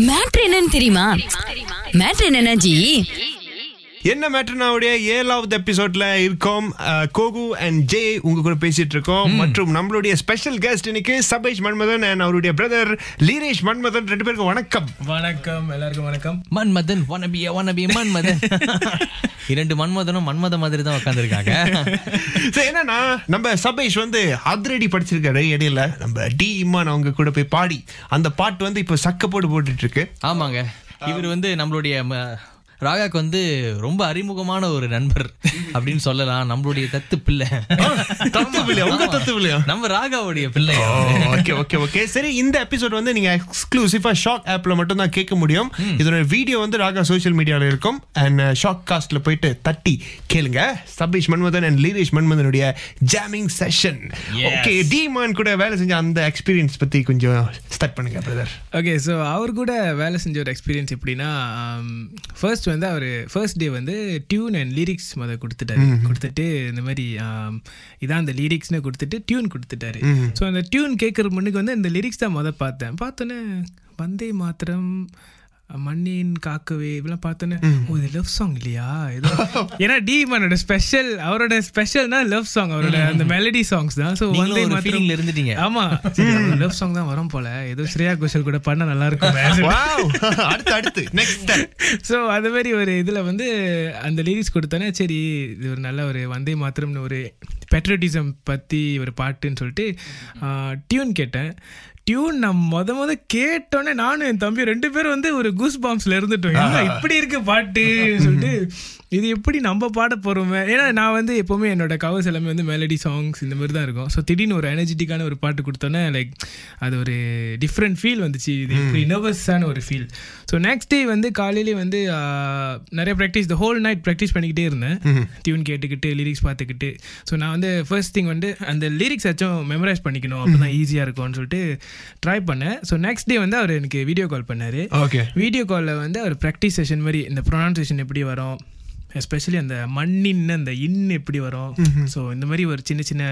Matter என்னன்னு தெரியுமா matter என்னன்னா ஜி என்ன மேட்டர்னாவுடைய ஏழாவது எபிசோட்ல இருக்கோம் கோகு அண்ட் ஜே உங்க கூட பேசிட்டு இருக்கோம். மற்றும் நம்மளுடைய ஸ்பெஷல் கெஸ்ட் இன்னைக்கு சபேஷ் மன்மதன் அண்ட் அவருடைய பிரதர் லீரேஷ் மன்மதன். ரெண்டு பேருக்கும் வணக்கம். வணக்கம். எல்லாருக்கும் வணக்கம். Manmadhan wannabe wannabe Manmadhan. இரண்டு மன்மதனும் மன்மத மாதிரி தான் உட்காந்துருக்காங்க So, என்னன்னா நம்ம சபேஷ் வந்து அதிரடி படிச்சிருக்காரு இடையில. நம்ம டி இம்மான் அவங்க கூட போய் பாடி. அந்த பாட்டு வந்து இப்போ சக்க போட்டு போட்டுட்டு இருக்கு. ஆமாங்க. இவர் வந்து நம்மளுடைய ம, ராகாக்கு வந்து ரொம்ப அறிமுகமான ஒரு நண்பர் அப்படின்னு சொல்லலாம். நம்மளுடைய தத்து பிள்ளை. உங்க தத்துவில்லையா நம்ம ராகாவுடைய பிள்ளை. ஓகே ஓகே ஓகே சரி இந்த எபிசோட் வந்து நீங்க எக்ஸ்க்ளூசிவா ஷாக் ஆப்ல மட்டும் தான் கேட்க முடியும். இதோட வீடியோ வந்து ராகா சோஷியல் மீடியால இருக்கும். அண்ட் ஷாக் காஸ்ட்ல போயிட்டு தட்டி கேளுங்க. சபீஷ் மன்மதன் அண்ட் லீரேஷ் மன்மதனுடைய ஜாமிங் செஷன் ஓகே டிமான் கூட வேலை செஞ்ச அந்த எக்ஸ்பீரியன்ஸ் பத்தி கொஞ்சம் ஸ்டார்ட் பண்ணுங்க பிரதர் ஓகே ஸோ அவர் கூட வேலை செஞ்ச ஒரு எக்ஸ்பீரியன்ஸ் எப்படின்னா ஃபர்ஸ்ட் வந்து அவர் ஃபர்ஸ்ட் டே வந்து டியூன் அண்ட் லிரிக்ஸ் முத கொடுத்துட்டாரு. கொடுத்துட்டு இந்த மாதிரி இதான் அந்த லிரிக்ஸ்னு கொடுத்துட்டு டியூன் கொடுத்துட்டாரு. ஸோ அந்த டியூன் கேட்குற முன்னுக்கு வந்து இந்த லிரிக்ஸ் தான் முத பார்த்தேன். பார்த்தோன்னே வந்தே மாத்திரம் மண்ணின் காக்கவே இதெல்லாம் பார்த்தோன்னே ஓ இது லவ் சாங் இல்லையா? ஏதோ. ஏன்னா டி மனோட ஸ்பெஷல் அவரோட ஸ்பெஷல்னா லவ் சாங் அவரோட அந்த மெலடி சாங்ஸ் தான். ஸோ வந்தே feelingல இருந்துட்டீங்க. ஆமா. லவ் சாங் தான் வரும் போல. ஏதோ ஸ்ரேயா கோஷல் கூட பண்ண நல்லா இருக்கும். அடுத்து அடுத்து நெக்ஸ்ட் ஸோ அது மாதிரி ஒரு இதில் வந்து அந்த லிரிக்ஸ் கொடுத்தோன்னே சரி இது ஒரு நல்ல ஒரு வந்தே மாத்திரம்னு ஒரு பெட்ரோட்டிசம் பற்றி ஒரு பாட்டுன்னு சொல்லிட்டு டியூன் கேட்டேன். டியூன் நான் மொத மொத கேட்டோன்னே நானும் என் தம்பி ரெண்டு பேரும் வந்து ஒரு கூஸ் பாம்ஸ்ல இருந்துட்டோம். இப்படி இருக்கு பாட்டு சொல்லிட்டு. இது எப்படி நம்ம பாட போறோமே? ஏன்னா நான் வந்து எப்போவுமே என்னோட கவர்ஸ் எல்லாமே வந்து மெலடி சாங்ஸ் இந்த மாதிரி தான் இருக்கும். ஸோ திடீர்னு ஒரு எனர்ஜெட்டிக்கான ஒரு பாட்டு கொடுத்தோன்னே லைக் அது ஒரு டிஃப்ரெண்ட் ஃபீல் வந்துச்சு. இது இப்படி நர்வஸான ஒரு ஃபீல் ஸோ நெக்ஸ்ட் டே வந்து காலையிலே வந்து நிறைய practice the whole night practice பண்ணிக்கிட்டே இருந்தேன். டியூன் கேட்டுக்கிட்டு லிரிக்ஸ் பார்த்துக்கிட்டு. ஸோ நான் வந்து ஃபர்ஸ்ட் திங் வந்து அந்த லிரிக்ஸ் ஆச்சும் மெமரைஸ் பண்ணிக்கணும். அப்போ தான் ஈஸியாக இருக்கும்னு சொல்லிட்டு ட்ரை பண்ணேன். ஸோ நெக்ஸ்ட் டே வந்து அவர் எனக்கு வீடியோ கால் பண்ணார். ஓகே வீடியோ காலில் வந்து அவர் ப்ராக்டிஸ் செஷன் மாதிரி இந்த ப்ரொனவுன்சேஷன் எப்படி வரும்? எஸ்பெஷலி அந்த மண்ணின் அந்த இன் எப்படி வரும்? ஸோ இந்த மாதிரி ஒரு சின்ன சின்ன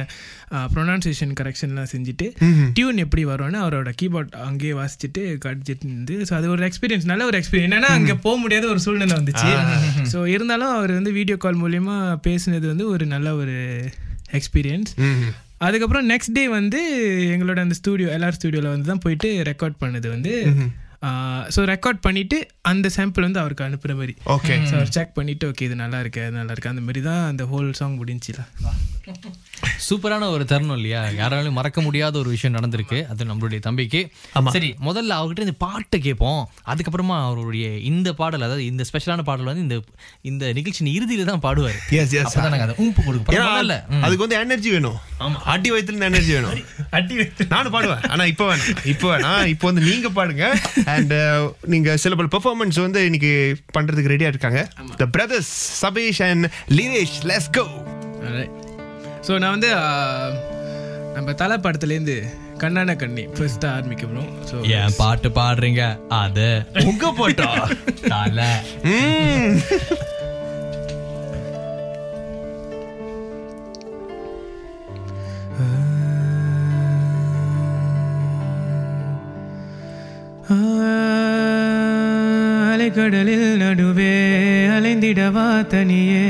ப்ரொனவுன்சேஷன் கரெக்ஷன்லாம் செஞ்சுட்டு டியூன் எப்படி வரும்னு அவரோட கீபோர்ட் அங்கேயே வாசிச்சுட்டு காட்டிச்சிட்டு இருந்து ஸோ அது ஒரு எக்ஸ்பீரியன்ஸ் நல்ல ஒரு எக்ஸ்பீரியன்ஸ் என்னன்னா அங்கே போக முடியாத ஒரு சூழ்நிலை வந்துச்சு. ஸோ இருந்தாலும் அவர் வந்து வீடியோ கால் மூலியமா பேசுனது வந்து ஒரு நல்ல ஒரு எக்ஸ்பீரியன்ஸ் அதுக்கப்புறம் நெக்ஸ்ட் டே வந்து எங்களோட அந்த ஸ்டூடியோ எல்ஆர் ஸ்டூடியோவில் வந்து தான் போயிட்டு ரெக்கார்ட் பண்ணது வந்து ஸோ ரெக்கார்ட் பண்ணிட்டு அந்த சாம்பிள் வந்து அவருக்கு அனுப்புற மாதிரி. ஓகே ஸோ அவர் செக் பண்ணிட்டு ஓகே இது நல்லா இருக்கு அது நல்லா இருக்கு அந்த மாதிரி தான் அந்த ஹோல் சாங் முடிஞ்சுல சூப்பரான ஒரு தருணம் இல்லையா? யாராலும் மறக்க முடியாத ஒரு விஷயம் நடந்திருக்கு. அது நம்மளுடைய தம்பிக்கு. சரி முதல்ல அவர்கிட்ட இந்த பாட்டை கேட்போம். அதுக்கப்புறமா அவருடைய இந்த பாடல் அதாவது இந்த ஸ்பெஷலான பாடல் வந்து இந்த இந்த நிகழ்ச்சியின் இறுதியில தான் பாடுவார். அதுக்கு வந்து எனர்ஜி வேணும். அடி இருந்து எனர்ஜி வேணும். அட்டி நானும் பாடுவேன். ஆனா இப்போ வேணாம். இப்போ வேணாம். இப்போ வந்து நீங்க பாடுங்க. அண்ட் நீங்க சில பல பெர்ஃபார்மன்ஸ் வந்து இன்னைக்கு பண்றதுக்கு ரெடியா இருக்காங்க. The brothers Sabesh and Leeresh let's go so நான் வந்து ஆஹ், நம்ம தலை படத்துலேருந்து கண்ணான கண்ணி ஃபர்ஸ்ட்டாக ஆரம்பிக்கிறோம் ஸோ ஏன் பாட்டு பாடுறீங்க? அது உங்க போட்டா. தலை. ம். அலைக்கடலில் நடுவே அலைந்திடவா தனியே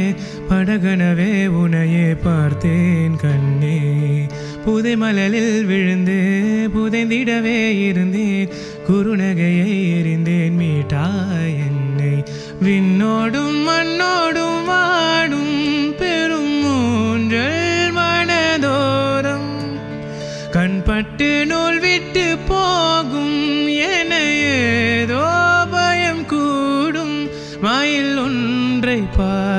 படகனவே உனையே பார்த்தேன் கண்ணே. புதை மலலில் விழுந்து புதைந்திடவே இருந்தேன். குறுநகையை எறிந்தேன் மீட்டாய் என்னை. விண்ணோடும் மண்ணோடும் வாடும் பெரும் மூன்றல் மனதோரம். கண்பட்டு நூல் விட்டு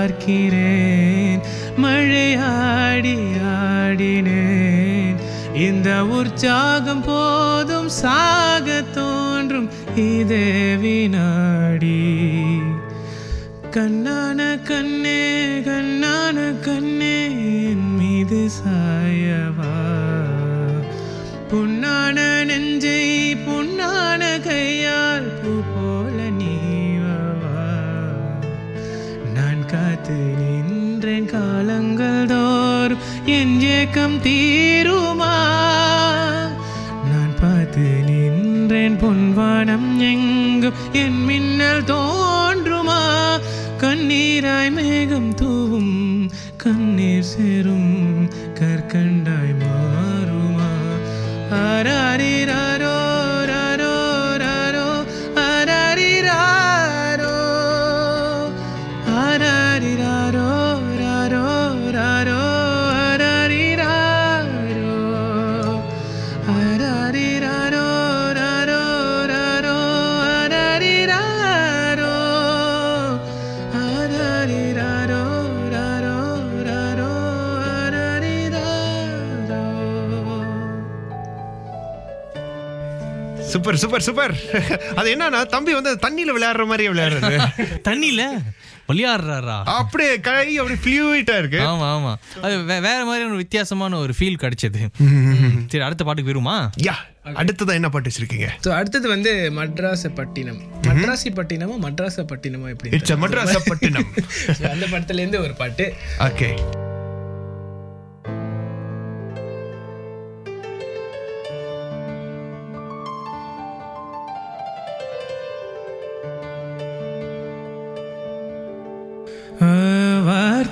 பார்க்கிறேன். மழையாடி ஆடினேன். இந்த உற்சாகம் போதும் சாக தோன்றும் இதே வினாடி. கண்ணான கண்ணே கண்ணான கண்ணே என் மீது சா மயக்கம் தீருமா? நான் பார்த்து நின்றேன் பொன்வானம் எங்கும் என் மின்னல் தோன்றுமா? கண்ணீராய் மேகம் தூவும் கண்ணீர் சேரும் கற்கண்டாய் மாறுமா? ஆராரிராரோ சூப்பர் சூப்பர் சூப்பர். அது என்னன்னா தம்பி வந்து தண்ணியில விளையாடுற மாதிரியே விளையாடுறது. தண்ணியில? விளையாடுறாரா? அப்படியே கை அப்படி ஃபிளூயிட்டா இருக்கு. ஆமா ஆமா. அது வே- வேற மாதிரி ஒரு வித்தியாசமான ஒரு ஃபீல் கிடைச்சது. சரி அடுத்த பாட்டுக்கு போயிருமா? யா அடுத்ததா என்ன பாட்டு வச்சிருக்கீங்க? ஸோ அடுத்தது வந்து மட்ராசப்பட்டினம். மட்ராசிப்பட்டினமா மட்ராசப்பட்டினமா எப்படி இட்ஸ் மட்ராசப்பட்டினம். So, அந்த படத்துலேருந்து ஒரு பாட்டு. ஓகே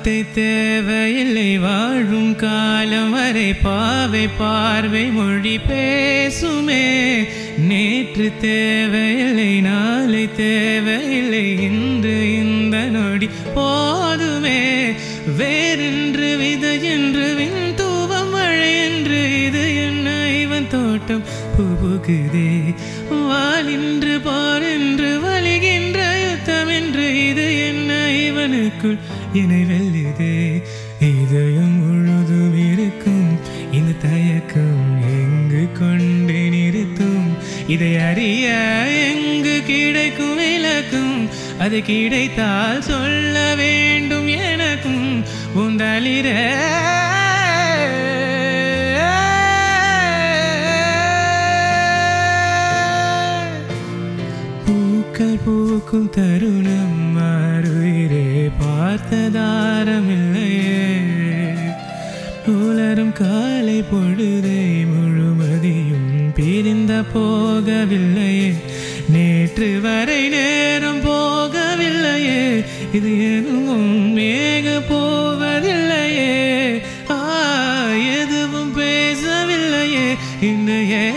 வார்த்தை தேவையில்லை வாழும் காலம் வரை பாவை பார்வை மொழி பேசுமே. நேற்று தேவையில்லை நாளை தேவையில்லை இன்று இந்த நொடி போதுமே. வேறென்று விதை என்று வின் தூவம் மழை என்று இது என்ன இவன் தோட்டம் புகுதே வாலின்று போரென்று வலிகின்ற யுத்தம் என்று இது என்ன இவனுக்குள் என்னை வெல்லுதே. இதயம் முழுதும் இருக்கும். இந்த தயக்கம் எங்கு கொண்டு நிறுத்தும்? இதை அறிய எங்கு கிடைக்கும் விளக்கும்? அது கிடைத்தால் சொல்ல வேண்டும் எனக்கும். உந்தளிர பூக்கள் பூக்கும் தருணம் பார்த்ததாரமில்லையே. உலரும் காலை பொழுதை முழுமதியும் பிரிந்த போகவில்லையே. நேற்று வரை நேரம் போகவில்லையே. இது எதுவும் மேக போவதில்லையே. ஆ எதுவும் பேசவில்லையே. இன்னையே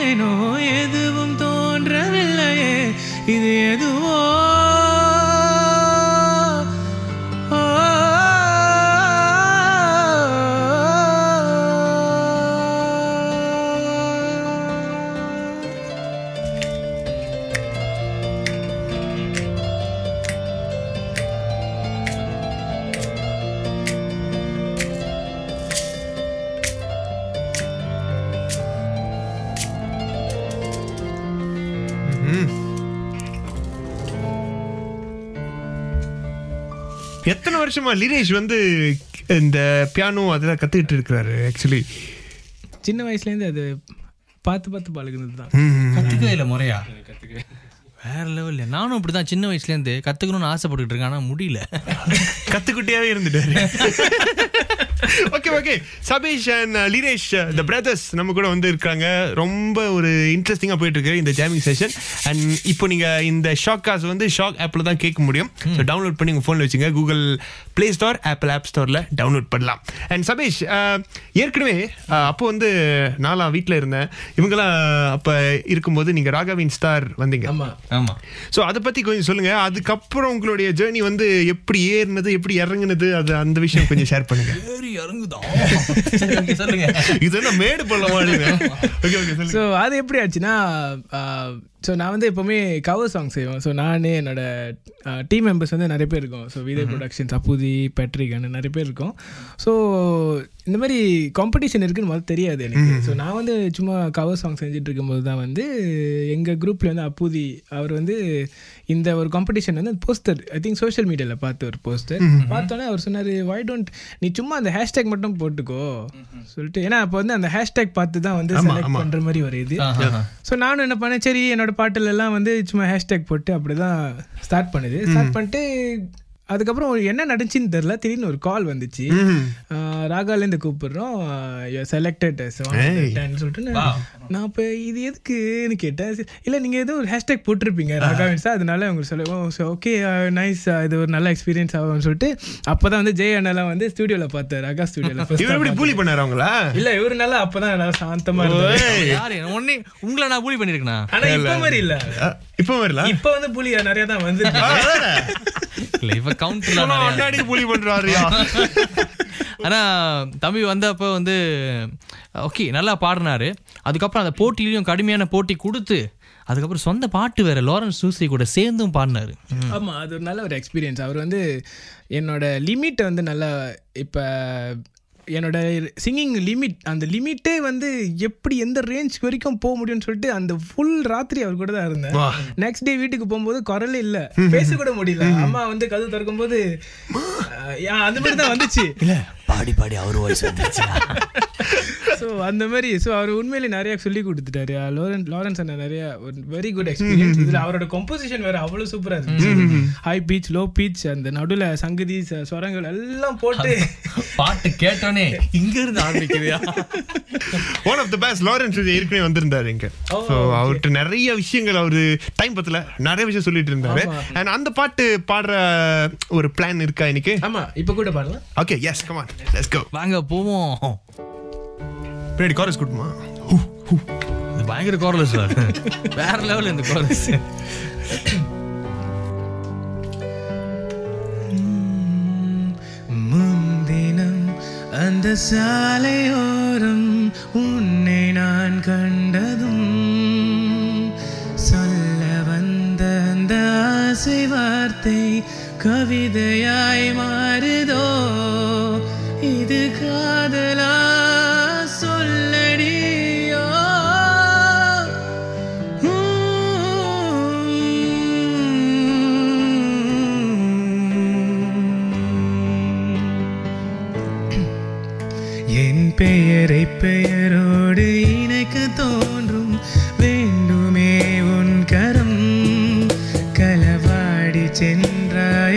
வருஷமா லினேஷ் வந்து இந்த பியானோ அதெல்லாம் கத்துக்கிட்டு இருக்கிறாரு ஆக்சுவலி சின்ன வயசுலேருந்து அது பார்த்து பார்த்து பழகுனது தான். கத்துக்கவே இல்லை முறையா? வேற லெவல்ல நானும் இப்படிதான் சின்ன வயசுல இருந்து கத்துக்கணும்னு ஆசைப்பட்டுட்டு இருக்கேன் ஆனா முடியல. கத்துக்கிட்டே இருந்துட்டாரு. Okay okay Sabeesh and Lineesh the brothers நம்ம கூட வந்து இருக்காங்க. ரொம்ப ஒரு இன்ட்ரெஸ்டிங்காக போயிட்டு இருக்கு இந்த ஜாமிங் செஷன் அண்ட் இப்போ நீங்க இந்த ஷாக் காஸ் வந்து ஷாக் ஆப்ல தான் கேட்க முடியும். ஸோ டவுன்லோட் பண்ணி உங்க ஃபோனில் வச்சுங்க. Google Play Store Apple App ஸ்டோரில் டவுன்லோட் பண்ணலாம். அண்ட் சபீஷ் uh, ஏற்கனவே uh, அப்போ வந்து நான்லாம் வீட்டில் இருந்தேன். இவங்கெல்லாம் அப்போ இருக்கும்போது நீங்க ராகவின் ஸ்டார் வந்தீங்க. ஆமாம் ஆமா. ஸோ அதை பத்தி கொஞ்சம் சொல்லுங்க. அதுக்கப்புறம் உங்களுடைய ஜேர்னி வந்து எப்படி ஏறினது எப்படி இறங்குனது அது அந்த விஷயம் கொஞ்சம் ஷேர் பண்ணுங்க. ஏறி இறங்குதான் சொல்லுங்க இது என்ன மேடு போல மாதிரி அது எப்படி ஆச்சுன்னா ஸோ நான் வந்து எப்போவுமே கவர் சாங் செய்வேன். ஸோ நான் என்னோட டீம் மெம்பர்ஸ் வந்து நிறைய பேர் இருக்கோம். ஸோ விஜய் ப்ரொடக்ஷன்ஸ் அப்புதி பேட்ரிகன் நிறைய பேர் இருக்கோம். ஸோ இந்த மாதிரி காம்படிஷன் இருக்குன்னு முதல்ல தெரியாது எனக்கு. ஸோ நான் வந்து சும்மா கவர் சாங் செஞ்சுட்டு இருக்கும்போது தான் வந்து எங்கள் குரூப்பில் வந்து அப்புதி அவர் வந்து இந்த ஒரு காம்படிஷன் வந்து போஸ்டர் ஐ திங்க் சோஷியல் மீடியாவில் பார்த்து ஒரு போஸ்டர் பார்த்தோன்னே அவர் சொன்னார் வை டோன்ட் நீ சும்மா அந்த ஹேஷ்டேக் மட்டும் போட்டுக்கோ. சொல்லிட்டு ஏன்னா அப்போ வந்து அந்த ஹேஷ்டேக் பார்த்து தான் வந்து செலக்ட் பண்ணுற மாதிரி ஒரு இது. ஸோ நானும் என்ன பண்ணேன் சரி என்னோட பாட்டுல எல்லாம் வந்து சும்மா ஹேஷ்டேக் போட்டு அப்படி தான் ஸ்டார்ட் பண்ணுது ஸ்டார்ட் பண்ணிட்டு அதுக்கப்புறம் என்ன நடந்துச்சுன்னு தெரில திடீர்னு ஒரு கால் வந்துச்சு. ராகாலேருந்து கூப்பிடுறோம். செலக்டட் சொல்லிட்டு நான் நான் இப்போ இது எதுக்குன்னு கேட்டேன். இல்லை நீங்கள் ஏதோ ஒரு ஹேஷ்டேக் போட்டிருப்பீங்க ராகா சார் அதனால உங்களுக்கு சொல்ல. ஓகே நைஸ் இது ஒரு நல்ல எக்ஸ்பீரியன்ஸ் ஆகும்னு சொல்லிட்டு அப்போ தான் வந்து ஜெய் அண்ணாலாம் வந்து ஸ்டுடியோவில் பார்த்தேன். ராகா இவர் எப்படி ஸ்டுடியோவில் பூலி பண்ணாரு அவங்களா? இல்லை இவரு நல்லா அப்போ தான் நல்லா சாந்தமாக இருந்தாரு. உங்களை நான் பூலி பண்ணிருக்கேனா? ஆனால் இப்போ மாதிரி இல்லை. இப்போ வரல? இப்போ வந்து புலி நிறைய தான் வந்து இல்ல இப்ப கவுண்டர்ல முன்னாடி பூலி பண்றாருயா ஆனா தம்பி வந்தப்ப வந்து ஓகே நல்லா பாடினாரு. அதுக்கப்புறம் அந்த போட்டியிலையும் கடுமையான போட்டி கொடுத்து அதுக்கப்புறம் சொந்த பாட்டு வேற லாரன்ஸ் சூசி கூட சேர்ந்தும் பாடினாரு. ஆமாம் அது ஒரு நல்ல ஒரு எக்ஸ்பீரியன்ஸ் அவர் வந்து என்னோட லிமிட்டை வந்து நல்லா இப்போ என்னோட சிங்கிங் லிமிட் அந்த லிமிட்டே வந்து எப்படி எந்த ரேஞ்ச் வரைக்கும் போக முடியும்னு சொல்லிட்டு அந்த ஃபுல் ராத்திரி அவர் கூட தான் இருந்தேன். நெக்ஸ்ட் டே வீட்டுக்கு போகும்போது குரலே இல்லை. பேச கூட முடியல. அம்மா வந்து கதவு திறக்கும்போது அஹ், யா- அந்த மாதிரி தான் வந்துச்சு. பாடி பாடி அவர் வாய்ஸ் வந்துருச்சு? ஸோ அந்த மாதிரி ஸோ அவர் உண்மையிலே நிறைய சொல்லி கொடுத்துட்டாரு. லாரன்ஸ் லாரன்ஸ் அண்ணா நிறைய ஒரு வெரி குட் எக்ஸ்பீரியன்ஸ் இதில் அவரோட கம்போசிஷன் வேற அவ்வளோ சூப்பராக இருந்துச்சு. ஹை பீச் லோ பீச் அந்த நடுவில் சங்கதி ஸ்வரங்கள் எல்லாம் போட்டு. பாட்டு கேட்டோனே இங்க இருந்து ஆரம்பிக்குதுயா? One of the best Lawrence ஏற்கனவே வந்திருந்தாரு இங்க. ஸோ அவர்கிட்ட நிறைய விஷயங்கள் அவரு டைம் பத்தல நிறைய விஷயம் சொல்லிட்டு இருந்தாரு. அண்ட் அந்த பாட்டு பாடுற ஒரு பிளான் இருக்கா இன்னைக்கு? ஆமா இப்போ கூட பாடலாம். Okay yes come on let's go வாங்க போவோம். பின்னாடி காரஸ் கூட்டுமா இது பயங்கர கோரலஸ் வேற லெவல் இந்த கோரஸ் முன்தினம் அந்த சாலையோரம் உன்னை நான் கண்டதும் சொல்ல வந்த அந்த ஆசை வார்த்தை கவிதையாய் இது காதலா சொல்லடியோ? என் பெயரை பெயரோடு இணைக்க தோன்றும் வேண்டுமே உன் கரம். களவாடி சென்றாய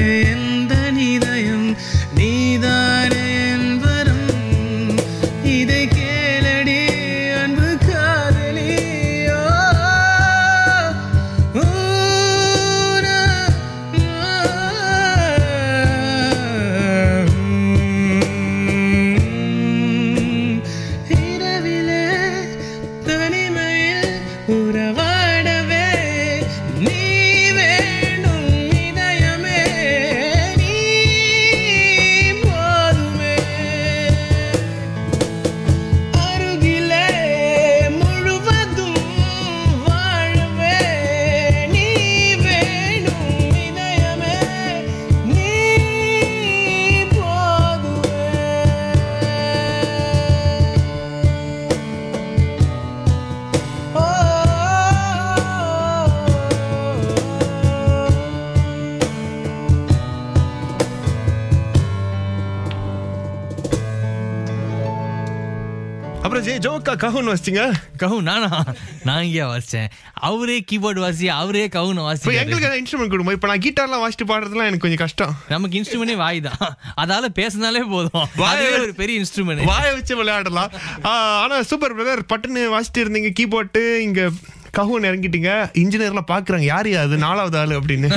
ஜே ஜோக்கா கஹுன் வச்சிங்க கவு நானா? நான் இங்கே வாசிச்சேன். அவரே கீபோர்டு வாசி அவரே கவுன வாசி எங்களுக்கு இன்ஸ்ட்ருமெண்ட் கொடுமா? இப்போ நான் கிட்டார்லாம் வாசிட்டு பாடுறதுலாம் எனக்கு கொஞ்சம் கஷ்டம். நமக்கு இன்ஸ்ட்ருமெண்டே வாய் தான். அதால பேசினாலே போதும். வாயை ஒரு பெரிய இன்ஸ்ட்ருமெண்ட் வாய வச்சு விளையாடலாம். ஆ, ஆனா சூப்பர் பிரதர் பட்டுன்னு வாசிட்டு இருந்தீங்க கீபோர்டு இங்க கஹூன் இறங்கிட்டீங்க. இன்ஜினியர்லாம் பாக்குறாங்க. யாரு அது நாலாவது ஆளு அப்படின்னு.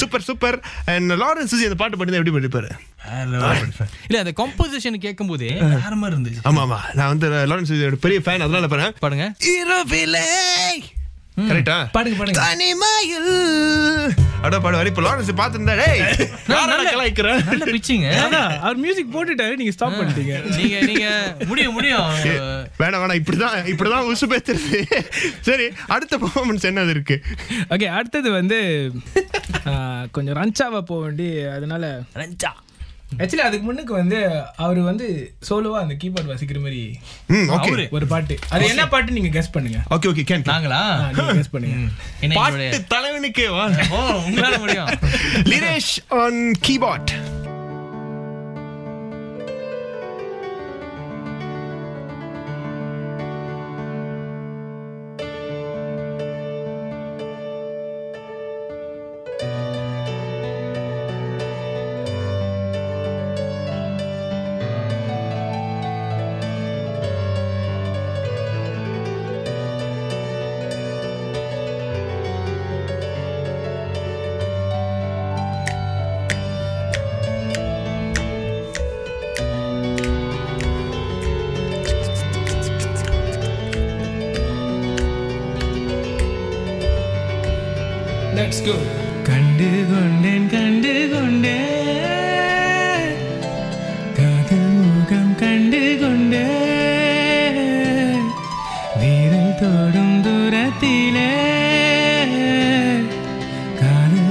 Super super and Lawrence Suchi அந்த பாட்டு பண்ணி எப்படி பண்ணிப்பாரு இல்ல அந்த கம்போசிஷன் கேட்கும் போதே வேற மாதிரி இருந்துச்சு. ஆமா ஆமா. நான் வந்து லாரன்ஸ் பெரிய ஃபேன் அதனால பாருங்க. பாடுங்க. இரவிலே கரெக்டா பாடுங்க பாடுங்க. தனிமையில். அட பாடு வரி இப்போ லாரன்ஸ் பாத்துருந்தா டேய் யாரா கலாய்க்கிற? நல்ல பிச்சிங்க அதான், அவர் மியூசிக் போட்டுட்டாரு நீங்க ஸ்டாப் பண்ணிட்டீங்க. நீங்க நீங்க முடியும் முடியும். வேணாம் வேணாம் இப்படிதான் இப்படிதான் உசு பேத்துறது. சரி அடுத்த பெர்ஃபார்மன்ஸ் என்னது இருக்கு? ஓகே அடுத்தது வந்து கொஞ்சம் ரஞ்சாவா போக வேண்டி அதனால ரஞ்சா. ஆக்சுவலி அதுக்கு முன்னுக்கு வந்து அவர் வந்து சோலோவா அந்த கீபோர்ட் வாசிக்கிற மாதிரி ம் ஓகே அவரு. ஒரு பாட்டு. அது என்ன பாட்டு நீங்க கெஸ் பண்ணுங்க. ஓகே ஓகே கேன் நாங்களா? கெஸ் பண்ணுங்க. என்ன பாட்டு தலைவனுக்கே வா. உங்களால முடியும். Leeresh on keyboard let's go கண்டு கொண்டேன் கண்டு கொண்டேன் காதல் முகம் கண்டு கொண்டேன் வீரல் தோடும் தூரத்திலே காதல்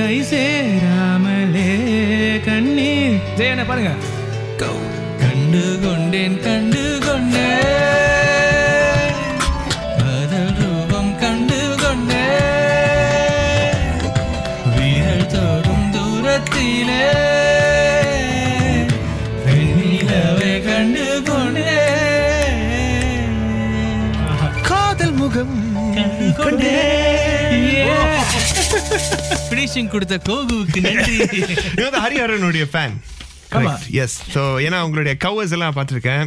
கை சேராமலே கண்ணீர். ஜெயன பாருங்க. கண்டு கொண்டேன் கண்டு கொண்டேன். காதல் ரூபம் கண்டு கொண்டேன். வீரல் தோடும் தூரத்திலே. ஃபினிஷிங் கொடுத்த கோகுவுக்கு நன்றி. வந்து ஹரிஹரனுடைய ஃபேன் எஸ் ஸோ ஏன்னா உங்களுடைய கவர்ஸ் எல்லாம் பார்த்துருக்கேன்.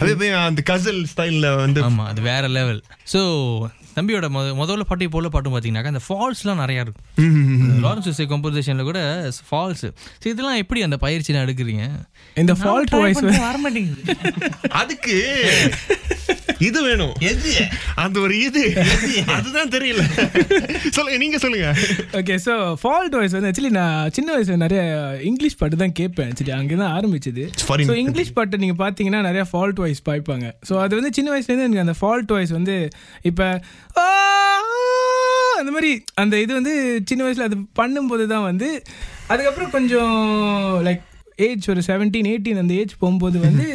அதே போய் அந்த கசல் ஸ்டைலில் வந்து ஆமா அது வேற லெவல் ஸோ தம்பியோட முத முதல்ல பாட்டு போல பாட்டும் பார்த்தீங்கன்னாக்கா அந்த ஃபால்ஸ்லாம் நிறையா இருக்கும். லாரன்ஸ் இசை கம்போசிஷனில் கூட ஃபால்ஸ் ஸோ இதெல்லாம் எப்படி அந்த பயிற்சிலாம் எடுக்கிறீங்க? இந்த ஃபால்ட் வாய்ஸ் வர மாட்டேங்குது. அதுக்கு இது வேணும். எது? அந்த ஒரு இது. அதுதான் தெரியல. சொல்லுங்க நீங்க சொல்லுங்க. ஓகே ஸோ ஃபால்ட் வாய்ஸ் வந்து ஆக்சுவலி நான் சின்ன வயசுல நிறைய இங்கிலீஷ் பாட்டு தான் கேட்பேன். ஆக்சுவலி அங்கே தான் ஆரம்பிச்சது ஸோ இங்கிலீஷ் பாட்டு நீங்கள் பார்த்தீங்கன்னா நிறைய ஃபால்ட் வாய்ஸ் பாய்ப்பாங்க. ஸோ அது வந்து சின்ன வயசுலேருந்து எனக்கு அந்த ஃபால்ட் வாய்ஸ் வந்து இப்போ அந்த மாதிரி அந்த இது வந்து சின்ன வயசில் அது பண்ணும்போது தான் வந்து அதுக்கப்புறம் கொஞ்சம் லைக் ஏஜ் ஒரு செவன்டீன் எயிட்டீன் அந்த ஏஜ் போகும்போது வந்து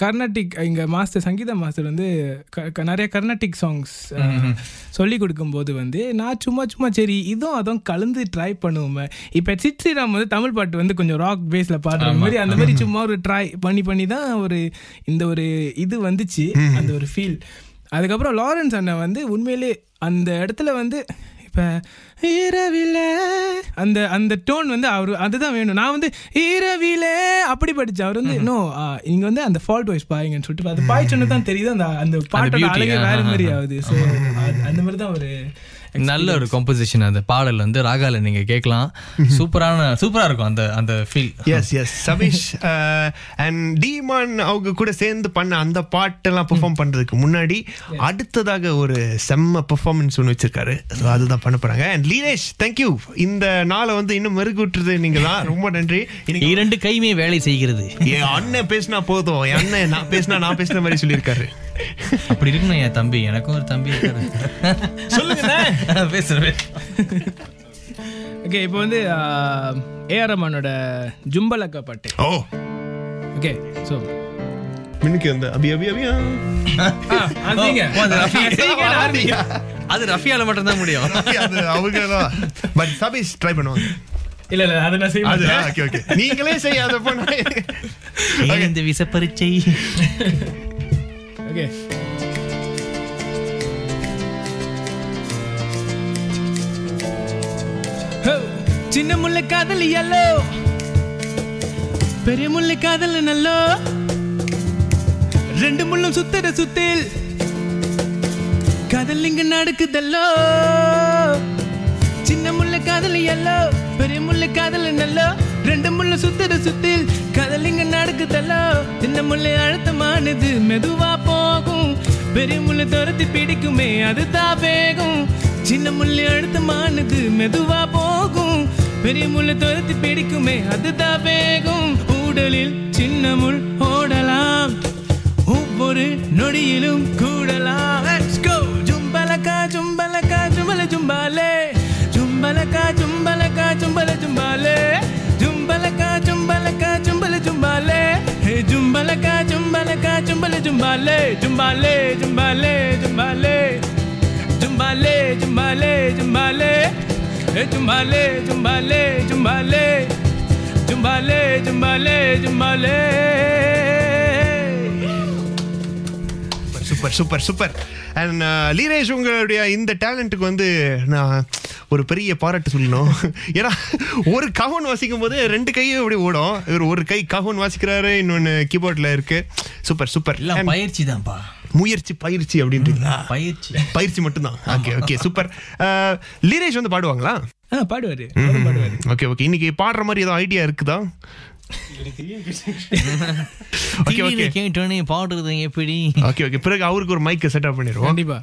ஆஹ், கர்நாடிக் இங்கே மாஸ்டர் சங்கீதா மாஸ்டர் வந்து க- நிறைய கர்நாடிக் சாங்ஸ் சொல்லி கொடுக்கும்போது வந்து நான் சும்மா சும்மா சரி இதுவும் அதுவும் கலந்து ட்ரை பண்ணுவோமே இப்போ சித் ஸ்ரீராம் வந்து தமிழ் பாட்டு வந்து கொஞ்சம் ராக் பேஸில் பாடுற மாதிரி அந்த மாதிரி சும்மா ஒரு ட்ரை பண்ணி பண்ணி தான் ஒரு இந்த ஒரு இது வந்துச்சு அந்த ஒரு ஃபீல் அதுக்கப்புறம் லாரன்ஸ் அண்ணன் வந்து உண்மையிலே அந்த இடத்துல வந்து இப்போ இரவில. அந்த அந்த டோன் வந்து அவர் அதுதான் வேணும். நான் வந்து இரவிலே. அப்படி படித்தேன் அவர் வந்து நோ இங்கே வந்து அந்த ஃபால்ட் வாய்ஸ் பாயுங்கன்னு சொல்லிட்டு அது பாய் சொன்னது தான் தெரியுது. அந்த அந்த பாட்டோட beauty, அழகே வேற மாதிரி ஆகுது. ஸோ அந்த மாதிரி தான் ஒரு நல்ல ஒரு கம்போசிஷன் அந்த பாடல் வந்து ராகால நீங்க கேட்கலாம். சூப்பரான சூப்பரா இருக்கும் அந்த அந்த feel yes yes Sabeesh and டீமான் அவங்க கூட சேர்ந்து பண்ண அந்த பாட்டெல்லாம் பெர்ஃபார்ம் பண்றதுக்கு முன்னாடி அடுத்ததாக ஒரு செம்ம பெர்ஃபார்மன்ஸ் ஒன்று வச்சிருக்காரு. ஸோ அதுதான் பண்ண போறாங்க. அண்ட் லீனேஷ் தேங்க்யூ இந்த நாளை வந்து இன்னும் மெருகூட்டுறது நீங்க தான் ரொம்ப நன்றி. இரண்டு கையுமே வேலை செய்கிறது. என் அண்ணன் பேசினா போதும். என் அண்ணன் நான் பேசினா நான் பேசுன மாதிரி சொல்லியிருக்காரு. அப்படி இருக்கணும் என் தம்பி. எனக்கும் ஒரு தம்பி சொல்லுங்க பேசுறேன் ஓகே இப்போ வந்து ஏஆர் ரமானோட ஜும்பலக்கா பாட்டு ஓ. ஓகே ஸோ மின்னுக்கு அந்த அபி அபி அபியா? அது ரஃபியால மட்டும் தான் முடியும் அது அவங்க பட் ட்ரை பண்ணுவாங்க. இல்ல இல்ல அதை நான் செய்ய அது மாட்டேன். ஓகே ஓகே நீங்களே செய்யாத ஏன் இந்த விச பரீட்சை Okay. சின்ன முல்லை காதல் எல்லோ பெரிய முல்லை காதல் நல்லோ. ரெண்டு முள்ளும் சுத்தர சுத்தில். காதல் இங்க நடக்குதல்லோ. சின்ன முல்லை காதல் எல்லோ பெரிய முல்லை காதல் நல்லோ. ரெண்டு முள்ள சுத்தர சுத்தில். காதல் இங்க நடக்குதல்லோ சின்ன முல்லை அழுத்தமானது மெதுவா போகும். பெரிய முள்ளை துரத்தி பிடிக்குமே அதுதான் வேகும். சின்ன முள்ளை அழுத்தமானது மெதுவா போகும். பெரிய முள்ளை துரத்தி பிடிக்குமே அதுதான் வேகும். ஊடலில் சின்ன முள் ஓடலாம். ஒவ்வொரு நொடியிலும் கூடலாம். ஜும்பலக்கா ஜும்பலக்கா ஜும்பல ஜும்பாலே. ஜும்பலக்கா ஜும்பலக்கா ஜும்பல ஜும்பாலே. ஜும்பலக்கா ஜும்பலக்கா ஜும்பல ஜும்பாலே. ஹே ஜும்பலக்கா ஜும்பலக்கா ஜும்பல ஜும்பாலே. ஜும்பாலே ஜும்பாலே ஜும்பாலே. ஜும்பாலே ஜும்பாலே ஜும்பாலே. ஹே ஜும்பாலே ஜும்பாலே ஜும்பாலே. ஜும்பாலே ஜும்பாலே ஜும்பாலே. Super super super and Leeresh உங்களுடைய இந்த டேலண்ட்டுக்கு வந்து நான் ஒரு பெரிய பாராட்டு சொல்லணும். ஏன்னா ஒரு கஹோன் வாசிக்கும் போது ரெண்டு கையும் அப்படி ஓடும். இவர் ஒரு கை கஹோன் வாசிக்கிறாரு இன்னொன்னு கீபோர்ட்ல இருக்கு. Super super. பயிற்சி தான்ப்பா. முயற்சி பயிற்சி அப்படின்றீங்களா பயிற்சி. பயிற்சி மட்டும்தான். Okay okay super. லீரேஷ் வந்து பாடுவாங்களா? ஆ பாடுவாரு. பாடுவாரு. ஓகே ஓகே இன்னைக்கு பாடுற மாதிரி ஏதோ ஐடியா இருக்குதா? ஓகே ஓகே கேட்டோன்னே பாடுறது எப்படி? ஓகே ஓகே பிறகு அவருக்கு ஒரு மைக்கை செட்டப் பண்ணிடுவோம். கண்டிப்பா.